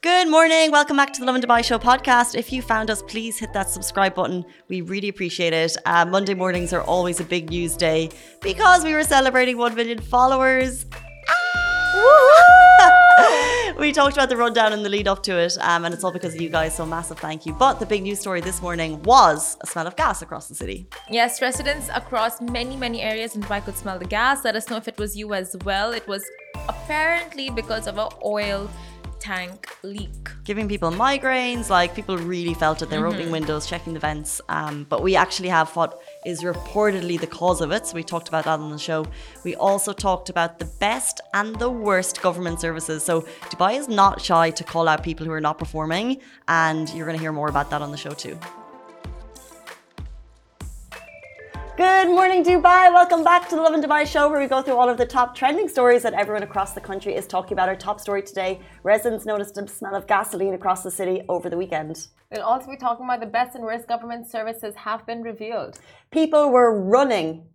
Good morning. Welcome back to the Lovin Dubai Show podcast. If you found us, please hit that subscribe button. We really appreciate it. Uh, Monday mornings are always a big news day because we were celebrating 1 million followers. Ah! we talked about the rundown and the lead up to it, um, and it's all because of you guys. So, massive thank you. But the big news story this morning was a smell of gas across the city. Yes, residents across many, many areas in Dubai could smell the gas. Let us know if it was you as well. It was apparently because of an oil tank leak. Giving people migraines, like people really felt it. They were mm-hmm. opening windows, checking the vents. Um, but we actually have what is reportedly the cause of it. So we talked about that on the show. We also talked about the best and the worst government services. So Dubai is not shy to call out people who are not performing. And you're going to hear more about that on the show too. Good morning, Dubai. Welcome back to the Lovin Dubai show, where we go through all of the top trending stories that everyone across the country is talking about. Our top story today residents noticed a smell of gasoline across the city over the weekend. We'll also be talking about the best and worst government services have been revealed. People were running,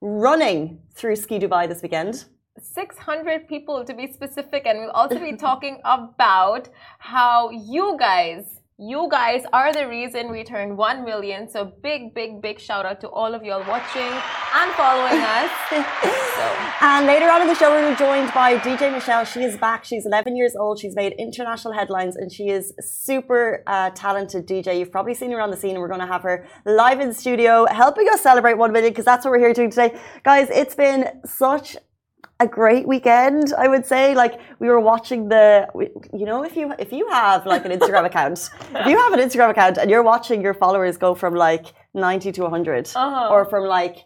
running through Ski Dubai this weekend. 600 people to be specific, and we'll also be talking about how you guys you guys are the reason we turned 1 million. So big, big, big shout out to all of you all watching and following us. so. And later on in the show, we're joined by DJ Michelle. She is back. She's 11 years old. She's made international headlines and she is super uh, talented DJ. You've probably seen her on the scene. We're going to have her live in the studio helping us celebrate 1 million because that's what we're here doing today. Guys, it's been such a great weekend i would say. Like we were watching the you know if you if you have like an instagram account if you have an instagram account and you're watching your followers go from like 90 to 100 uh-huh. or from like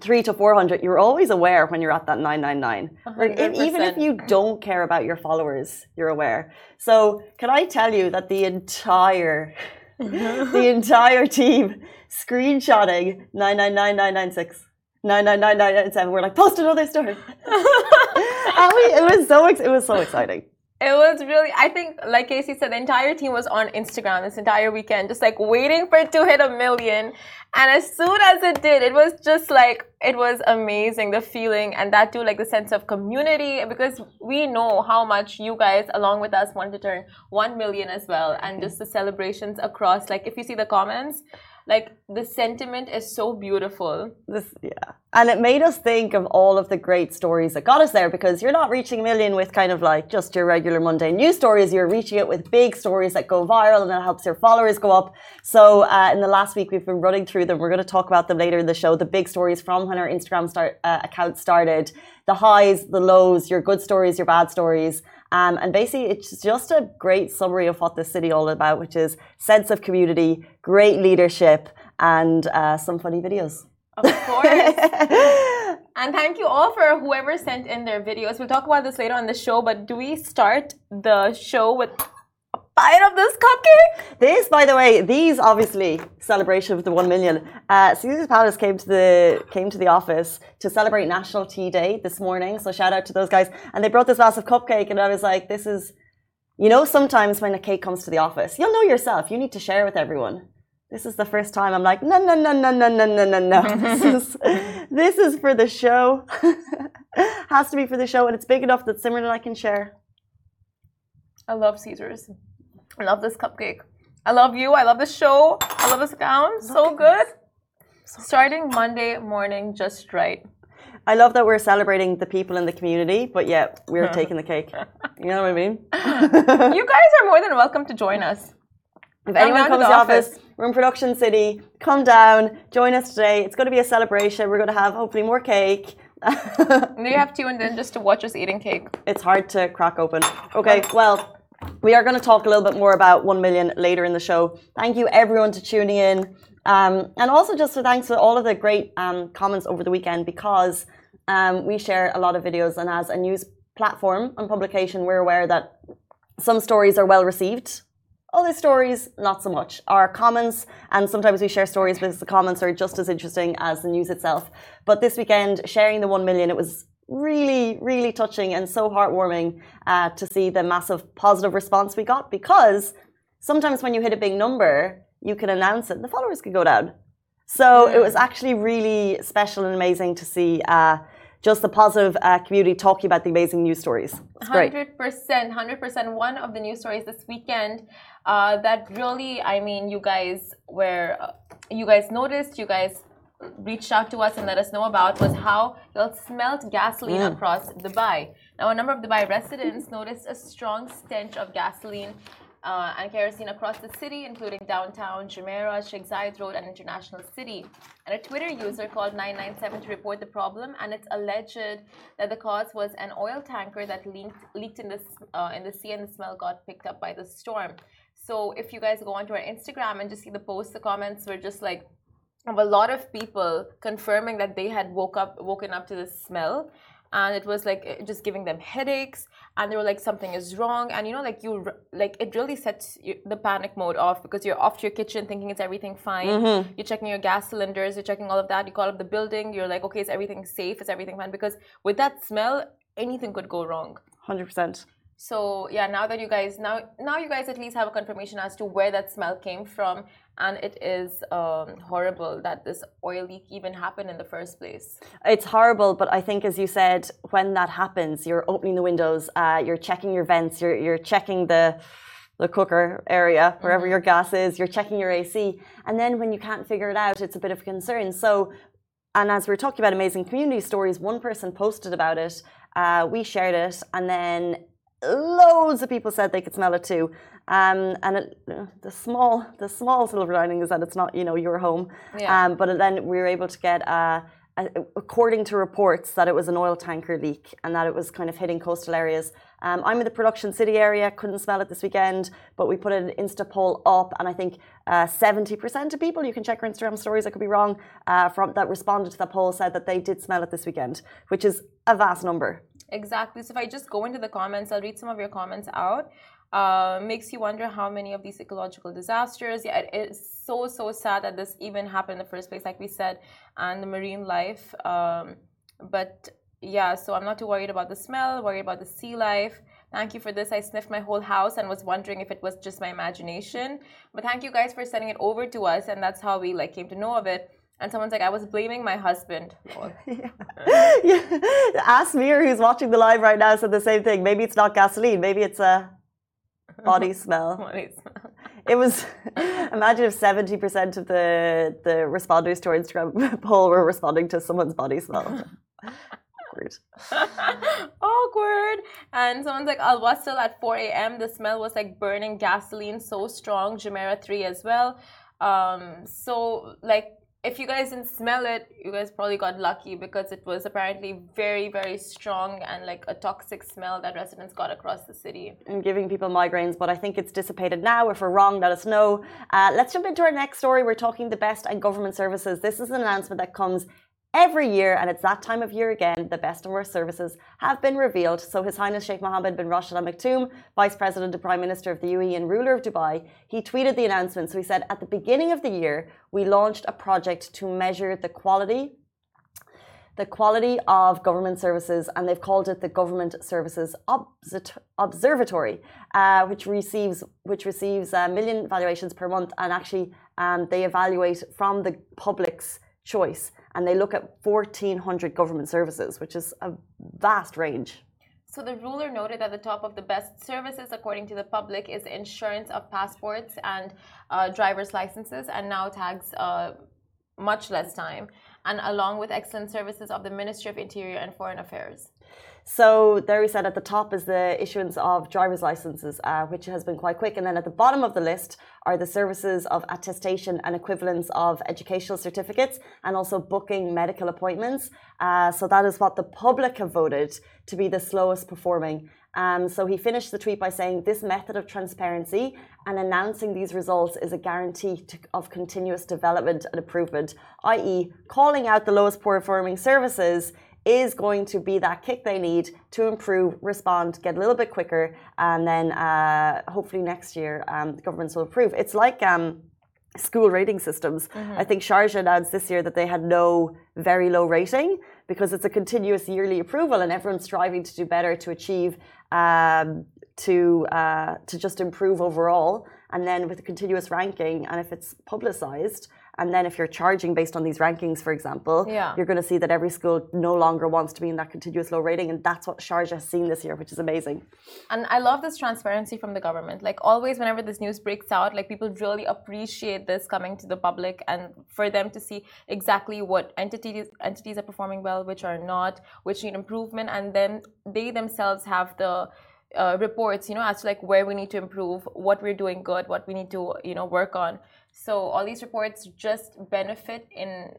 3 to 400 you're always aware when you're at that 999 like even if you don't care about your followers you're aware. So can i tell you that the entire the entire team screenshotting 999996 nine nine nine nine nine seven. We're like, post another story. and we, it was so it was so exciting. It was really, I think, like Casey said, the entire team was on Instagram this entire weekend, just like waiting for it to hit a million. And as soon as it did, it was just like, it was amazing, the feeling, and that too, like the sense of community, because we know how much you guys, along with us, wanted to turn 1 million as well. And just the celebrations across, like, if you see the comments, like the sentiment is so beautiful. This, yeah. And it made us think of all of the great stories that got us there because you're not reaching a million with kind of like just your regular mundane news stories. You're reaching it with big stories that go viral and that helps your followers go up. So uh, in the last week, we've been running through them. We're going to talk about them later in the show. The big stories from when our Instagram start, uh, account started, the highs, the lows, your good stories, your bad stories. Um, and basically, it's just a great summary of what the city all about, which is sense of community, great leadership, and uh, some funny videos. Of course. and thank you all for whoever sent in their videos. We'll talk about this later on the show, but do we start the show with bite of this cupcake? This, by the way, these obviously celebration of the one million. Uh, Caesars Palace came to the came to the office to celebrate National Tea Day this morning. So shout out to those guys, and they brought this massive cupcake, and I was like, this is, you know, sometimes when a cake comes to the office, you'll know yourself. You need to share with everyone. This is the first time I'm like, no, no, no, no, no, no, no, no, no. this is this is for the show. Has to be for the show, and it's big enough that Simran and I can share. I love Caesars. I love this cupcake. I love you. I love the show. I love this gown. So good. Starting Monday morning just right. I love that we're celebrating the people in the community, but yeah, we're taking the cake. You know what I mean? you guys are more than welcome to join us. If anyone comes to the office, office, we're in Production City. Come down, join us today. It's going to be a celebration. We're going to have hopefully more cake. you have tuned in just to watch us eating cake. It's hard to crack open. Okay, well, we are going to talk a little bit more about 1 million later in the show. Thank you everyone to tuning in. Um, and also just to thanks to all of the great um, comments over the weekend because um, we share a lot of videos and as a news platform and publication, we're aware that some stories are well received. Other stories, not so much. Our comments, and sometimes we share stories because the comments are just as interesting as the news itself. But this weekend, sharing the 1 million, it was really, really touching and so heartwarming uh, to see the massive positive response we got because sometimes when you hit a big number, you can announce it and the followers could go down. So it was actually really special and amazing to see uh, just the positive uh, community talking about the amazing news stories. It's 100%, 100%. One of the news stories this weekend uh, that really, I mean, you guys were, uh, you guys noticed, you guys reached out to us and let us know about was how y'all smelled gasoline Mm. across Dubai. Now, a number of Dubai residents noticed a strong stench of gasoline uh, and kerosene across the city, including downtown Jumeirah, Sheikh Zayed Road, and International City. And a Twitter user called 997 to report the problem, and it's alleged that the cause was an oil tanker that leaked, leaked in, the, uh, in the sea, and the smell got picked up by the storm. So, if you guys go onto our Instagram and just see the posts, the comments were just like of a lot of people confirming that they had woke up woken up to the smell. And it was like just giving them headaches. And they were like something is wrong. And you know like you like it really sets you, the panic mode off because you're off to your kitchen thinking it's everything fine. Mm-hmm. You're checking your gas cylinders. You're checking all of that. You call up the building. You're like okay is everything safe? Is everything fine? Because with that smell anything could go wrong. 100%. So yeah, now that you guys now now you guys at least have a confirmation as to where that smell came from, and it is um, horrible that this oil leak even happened in the first place. It's horrible, but I think, as you said, when that happens, you're opening the windows, uh, you're checking your vents, you're, you're checking the the cooker area wherever your gas is, you're checking your AC, and then when you can't figure it out, it's a bit of a concern. So, and as we're talking about amazing community stories, one person posted about it, uh, we shared it, and then loads of people said they could smell it too. Um, and it, the small, the small silver lining is that it's not, you know, your home. Yeah. Um, but then we were able to get, uh, a, according to reports, that it was an oil tanker leak and that it was kind of hitting coastal areas. Um, I'm in the production city area, couldn't smell it this weekend, but we put an Insta poll up, and I think uh, 70% of people, you can check our Instagram stories, I could be wrong, uh, from that responded to that poll said that they did smell it this weekend, which is a vast number. Exactly. So if I just go into the comments, I'll read some of your comments out. Uh, makes you wonder how many of these ecological disasters. Yeah, it is so so sad that this even happened in the first place, like we said, and the marine life. Um, but yeah, so I'm not too worried about the smell. Worried about the sea life. Thank you for this. I sniffed my whole house and was wondering if it was just my imagination. But thank you guys for sending it over to us, and that's how we like came to know of it. And someone's like, I was blaming my husband. Lol. yeah. Ask Mir, who's watching the live right now, said the same thing. Maybe it's not gasoline, maybe it's a body smell. What is- It was imagine if seventy percent of the the responders to our Instagram poll were responding to someone's body smell. Awkward. Awkward. And someone's like, Al Wasl at 4 a.m. The smell was like burning gasoline so strong. Jumeirah 3 as well. Um, so, like, if you guys didn't smell it, you guys probably got lucky because it was apparently very, very strong and like a toxic smell that residents got across the city. and giving people migraines, but I think it's dissipated now. If we're wrong, let us know. Uh, let's jump into our next story. We're talking the best and government services. This is an announcement that comes every year, and it's that time of year again. The best and worst services have been revealed. So, His Highness Sheikh Mohammed bin Rashid Al Maktoum, Vice President and Prime Minister of the UAE and ruler of Dubai, he tweeted the announcement. So, he said, At the beginning of the year, we launched a project to measure the quality the quality of government services, and they've called it the Government Services Observatory, uh, which receives which receives a million valuations per month, and actually um, they evaluate from the public's choice, and they look at fourteen hundred government services, which is a vast range. So the ruler noted that the top of the best services, according to the public, is insurance of passports and uh, driver's licenses, and now tags uh, much less time, and along with excellent services of the Ministry of Interior and Foreign Affairs. So there we said at the top is the issuance of driver's licenses, uh, which has been quite quick, and then at the bottom of the list are the services of attestation and equivalence of educational certificates, and also booking medical appointments. Uh, so that is what the public have voted to be the slowest performing. Um, so he finished the tweet by saying, "This method of transparency and announcing these results is a guarantee to, of continuous development and improvement, i.e., calling out the lowest performing services." Is going to be that kick they need to improve, respond, get a little bit quicker, and then uh, hopefully next year um, the governments will improve. It's like um, school rating systems. I think Sharjah announced this year that they had no very low rating because it's a continuous yearly approval, and everyone's striving to do better to achieve um, to uh, to just improve overall. And then with the continuous ranking, and if it's publicized, And then if you're charging based on these rankings, for example, Yeah. you're going to see that every school no longer wants to be in that continuous low rating. And that's what Sharjah has seen this year, which is amazing. And I love this transparency from the government. Like always, whenever this news breaks out, like people really appreciate this coming to the public and for them to see exactly what entities entities are performing well, which are not, which need improvement, and then they themselves have the uh, reports, you know, as to like where we need to improve, what we're doing good, what we need to, you know, work on. So all these reports just benefit in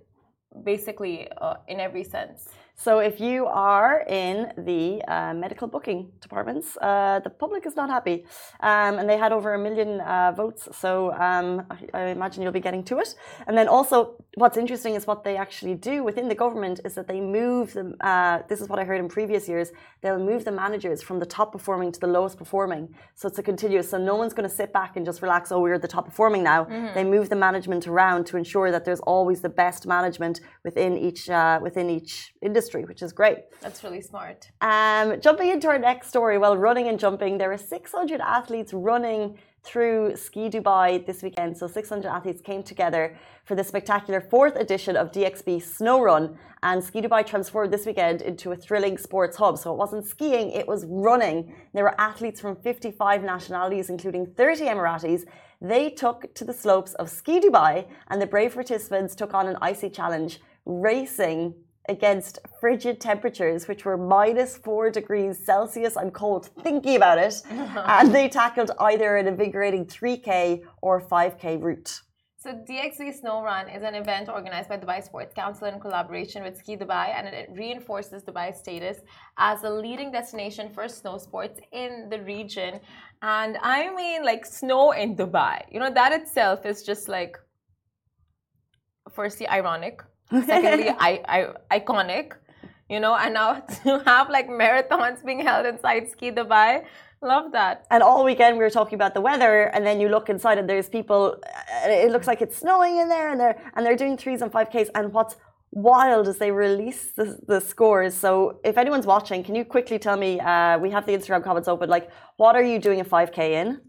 basically uh, in every sense. So if you are in the uh, medical booking departments, uh, the public is not happy, um, and they had over a million uh, votes. So um, I, I imagine you'll be getting to it. And then also, what's interesting is what they actually do within the government is that they move them. Uh, this is what I heard in previous years. They'll move the managers from the top performing to the lowest performing. So it's a continuous. So no one's going to sit back and just relax. Oh, we're the top performing now. They move the management around to ensure that there's always the best management within each uh, within each industry which is great. That's really smart. Um, jumping into our next story, well, running and jumping, there are 600 athletes running through Ski Dubai this weekend. So 600 athletes came together for the spectacular fourth edition of DXB Snow Run. And Ski Dubai transformed this weekend into a thrilling sports hub. So it wasn't skiing, it was running. There were athletes from 55 nationalities, including 30 Emiratis. They took to the slopes of Ski Dubai, and the brave participants took on an icy challenge, racing against frigid temperatures, which were minus four degrees Celsius. I'm cold thinking about it. and they tackled either an invigorating 3K or 5K route. So DXB Snow Run is an event organized by Dubai Sports Council in collaboration with Ski Dubai, and it reinforces Dubai's status as a leading destination for snow sports in the region. And I mean, like snow in Dubai, you know, that itself is just like, firstly, ironic. Secondly, I, I, iconic, you know, and now to have like marathons being held inside Ski Dubai, love that. And all weekend we were talking about the weather, and then you look inside and there's people. It looks like it's snowing in there, and they're and they're doing threes and five Ks. And what's wild is they release the, the scores. So if anyone's watching, can you quickly tell me? Uh, we have the Instagram comments open. Like, what are you doing a five K in?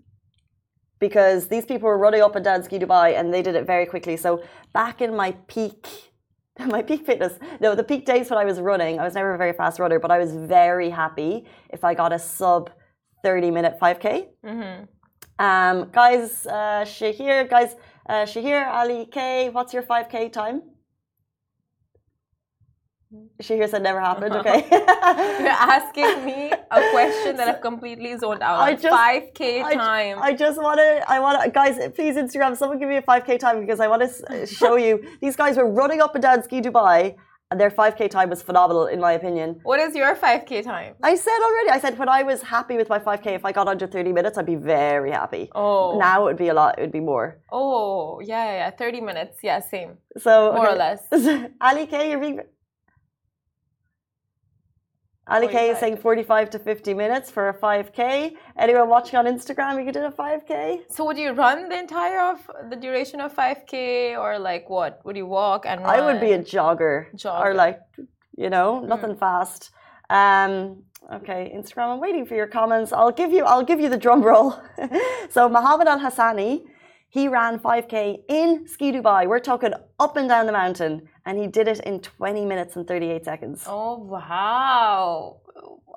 Because these people were running up and down Ski Dubai, and they did it very quickly. So back in my peak my peak fitness no the peak days when i was running i was never a very fast runner but i was very happy if i got a sub 30 minute 5k Mm-hmm. um, guys uh, shahir guys uh, shahir ali k what's your 5k time Shahir said never happened. Uh-huh. Okay. You're asking me a question that I've completely zoned out. I just- 5k I, time. I just want to, I want to, guys, please Instagram, someone give me a 5K time because I want to show you. These guys were running up and down Ski Dubai and their 5K time was phenomenal, in my opinion. what is your 5k time? I said already, I said when I was happy with my 5K, if I got under 30 minutes, I'd be very happy. Oh. Now it would be a lot, it would be more. Oh, yeah, yeah, yeah. 30 minutes. Yeah, same. So, More or less. Ali K, you're being. Ali K is saying 45 to 50 minutes for a 5K. Anyone watching on Instagram, you could do a 5K? So would you run the entire of the duration of 5k or like what? Would you walk and run? I would be a jogger, or Jogger. Hmm. like, you know, nothing fast. Um, okay, Instagram. I'm waiting for your comments. I'll give you. I'll give you the drum roll. so Mohammed Al Hassani, he ran 5k in Ski Dubai. We're talking up and down the mountain, and he did it in 20 minutes and 38 seconds. Oh, wow.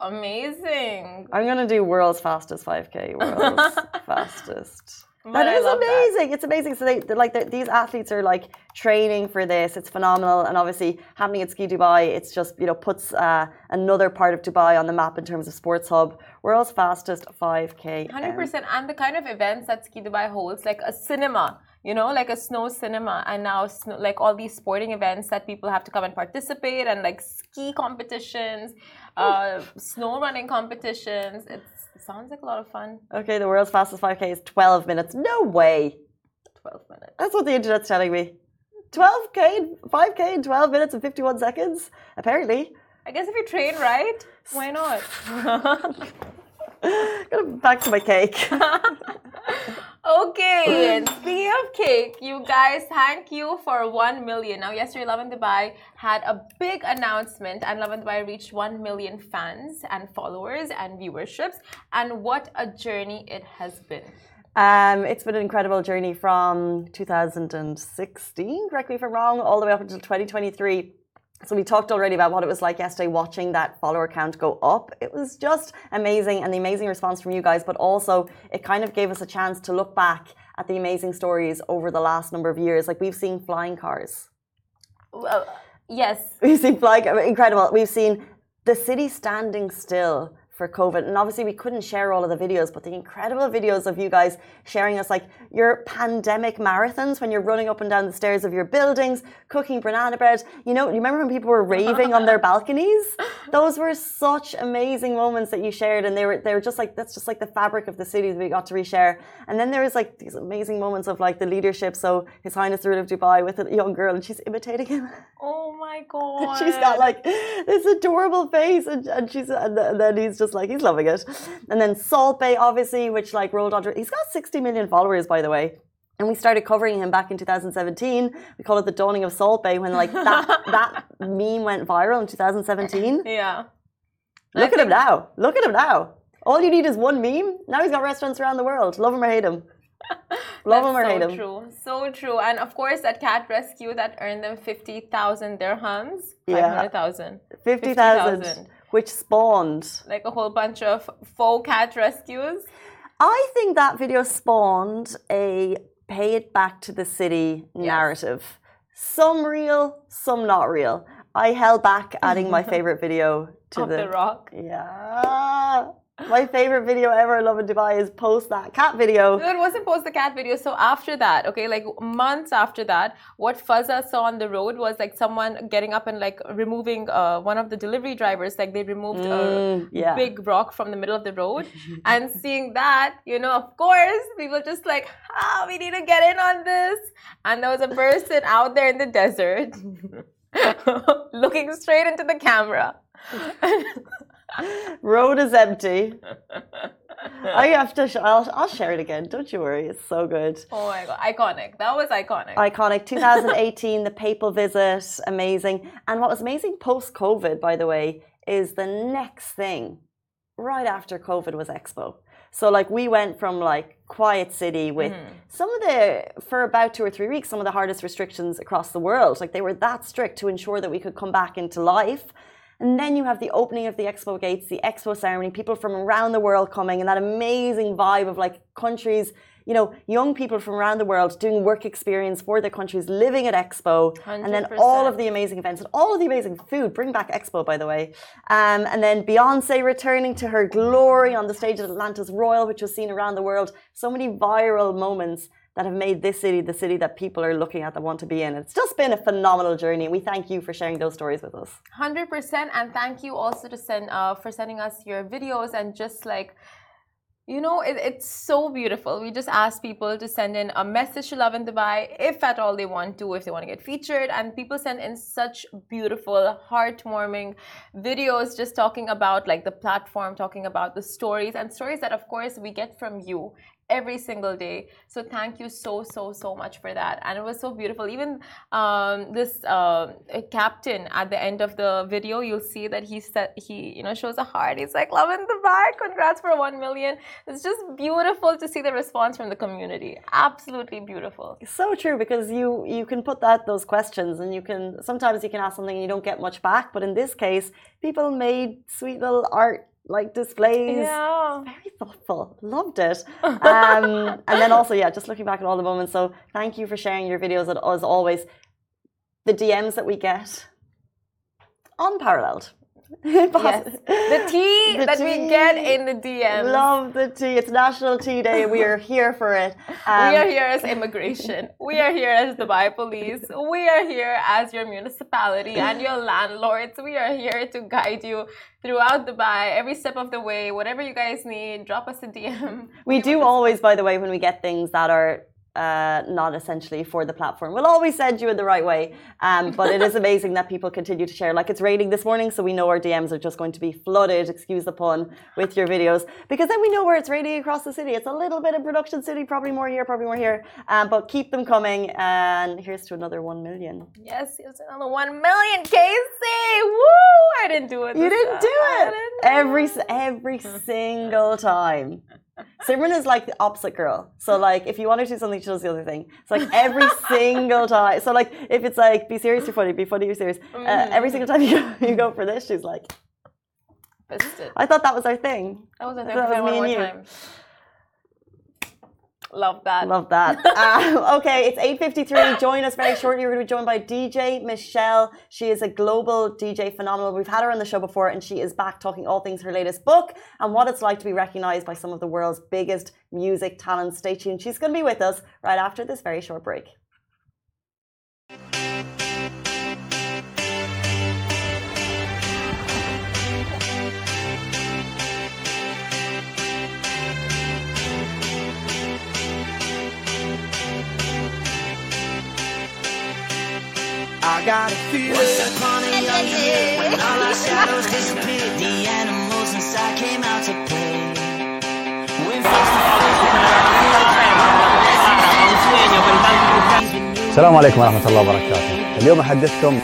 Amazing. I'm gonna do world's fastest 5k. World's fastest. But That I is love that. amazing. It's amazing. So they they're like they're, these athletes are like training for this. It's phenomenal, and obviously happening at Ski Dubai, it's just you know puts uh, another part of Dubai on the map in terms of sports hub. World's fastest 5k. Hundred percent, and the kind of events that Ski Dubai holds, like a cinema, you know, like a snow cinema, and now snow, like all these sporting events that people have to come and participate, and like ski competitions, uh, snow running competitions. It's, it sounds like a lot of fun. Okay, the world's fastest 5k is 12 minutes. No way. Twelve minutes. That's what the internet's telling me. 12k, 5k in 12 minutes and 51 seconds. Apparently. I guess if you train right, why not? Go back to my cake. Okay, and speaking of cake, you guys, thank you for 1 million. Now, yesterday, Lovin Dubai had a big announcement, and Lovin Dubai reached 1 million fans and followers and viewerships. And what a journey it has been. Um, it's been an incredible journey from 2016, correct me if I'm wrong, all the way up until 2023. So we talked already about what it was like yesterday watching that follower count go up. It was just amazing and the amazing response from you guys, but also it kind of gave us a chance to look back at the amazing stories over the last number of years. Like we've seen flying cars. Well, yes. We've seen flying incredible. We've seen the city standing still for COVID. And obviously, we couldn't share all of the videos, but the incredible videos of you guys sharing us like your pandemic marathons when you're running up and down the stairs of your buildings, cooking banana bread. You know, you remember when people were raving on their balconies? Those were such amazing moments that you shared, and they were they were just like that's just like the fabric of the city that we got to reshare. And then there was like these amazing moments of like the leadership. So His Highness the Ruler of Dubai with a young girl, and she's imitating him. Oh my god! she's got like this adorable face, and, and she's and then he's just just like he's loving it. And then Salt Bae, obviously, which like rolled under. He's got 60 million followers, by the way. And we started covering him back in 2017. We call it the dawning of Salt Bae when like that that meme went viral in 2017. Yeah. Look at him now. Look at him now. All you need is one meme. Now he's got restaurants around the world. Love him or hate him. Love him or so hate him. So true. So true. And of course, that cat rescue that earned them 50,000 dirhams. Yeah. 500,000. 50,000, which spawned. Like a whole bunch of faux cat rescues. I think that video spawned a pay it back to the city narrative. Some real, some not real. I held back adding my favorite video to the, the rock. Yeah. My favorite video ever Lovin Dubai is post that cat video. No, it wasn't post the cat video. So after that, okay, like months after that, what Fazza saw on the road was like someone getting up and like removing uh, one of the delivery drivers. Like they removed a Mm, yeah. big rock from the middle of the road, and seeing that, you know, of course, people just like, ah, we need to get in on this. And there was a person out there in the desert, looking straight into the camera. Road is empty. I have to. Sh- I'll, I'll share it again. Don't you worry. It's so good. Oh my god, iconic! That was iconic. Iconic. 2018, the papal visit, amazing. And what was amazing post COVID, by the way, is the next thing right after COVID was Expo. So like we went from like quiet city with mm-hmm. some of the for about two or three weeks some of the hardest restrictions across the world. Like they were that strict to ensure that we could come back into life. And then you have the opening of the expo gates, the expo ceremony, people from around the world coming, and that amazing vibe of like countries, you know, young people from around the world doing work experience for their countries, living at expo, and then all of the amazing events and all of the amazing food. Bring back expo, by the way. Um, and then Beyonce returning to her glory on the stage at Atlantis Royal, which was seen around the world. So many viral moments that have made this city the city that people are looking at that want to be in. It's just been a phenomenal journey, and we thank you for sharing those stories with us. Hundred percent, and thank you also to send uh, for sending us your videos and just like. You know, it, it's so beautiful. We just ask people to send in a message to Lovin Dubai if at all they want to, if they want to get featured. And people send in such beautiful, heartwarming videos just talking about like the platform, talking about the stories and stories that, of course, we get from you every single day. So thank you so so so much for that, and it was so beautiful. Even um, this uh, captain at the end of the video, you'll see that he said he you know shows a heart. He's like, "Lovin Dubai, congrats for one million. It's just beautiful to see the response from the community. Absolutely beautiful. So true because you you can put that those questions and you can sometimes you can ask something and you don't get much back, but in this case, people made sweet little art like displays. Yeah. Very thoughtful. Loved it. Um, and then also, yeah, just looking back at all the moments. So thank you for sharing your videos as always. The DMs that we get unparalleled. Yes. The tea The that we get in the DMs. Love the tea. It's National Tea Day. We are here for it. Um, we are here as immigration. We are here as Dubai police. We are here as your municipality and your landlords. We are here to guide you throughout Dubai, every step of the way. Whatever you guys need, drop us a DM. We do always, by the way, when we get things that are uh, not essentially for the platform, we'll always send you in the right way. Um, but it is amazing that people continue to share. Like it's raining this morning, so we know our DMs are just going to be flooded, excuse the pun, with your videos. Because then we know where it's raining across the city. It's a little bit of production city, probably more here, probably more here. Um, but keep them coming. And here's to another 1 million. Yes, it's another 1 million, Casey! Woo! I didn't do it. You didn't time. do it didn't do every it. every single time. Simran is like the opposite girl. So like if you want her to do something, she does the other thing. It's like every single time. So like if it's like be serious, you're funny, be funny, you're serious. Uh, every single time you go, you go for this, she's like. Fisted. I thought that was our thing. That was I thing. that was me and you. time. Love that. Love that. Uh, okay, it's 8.53. Join us very shortly. We're going to be joined by DJ Michelle. She is a global DJ phenomenal. We've had her on the show before and she is back talking all things her latest book and what it's like to be recognized by some of the world's biggest music talents. Stay tuned. She's going to be with us right after this very short break. Got a feeling. Once upon a young year, when all our shadows disappeared, the animals inside came out to play. When السلام عليكم ورحمة الله وبركاته اليوم أحدثكم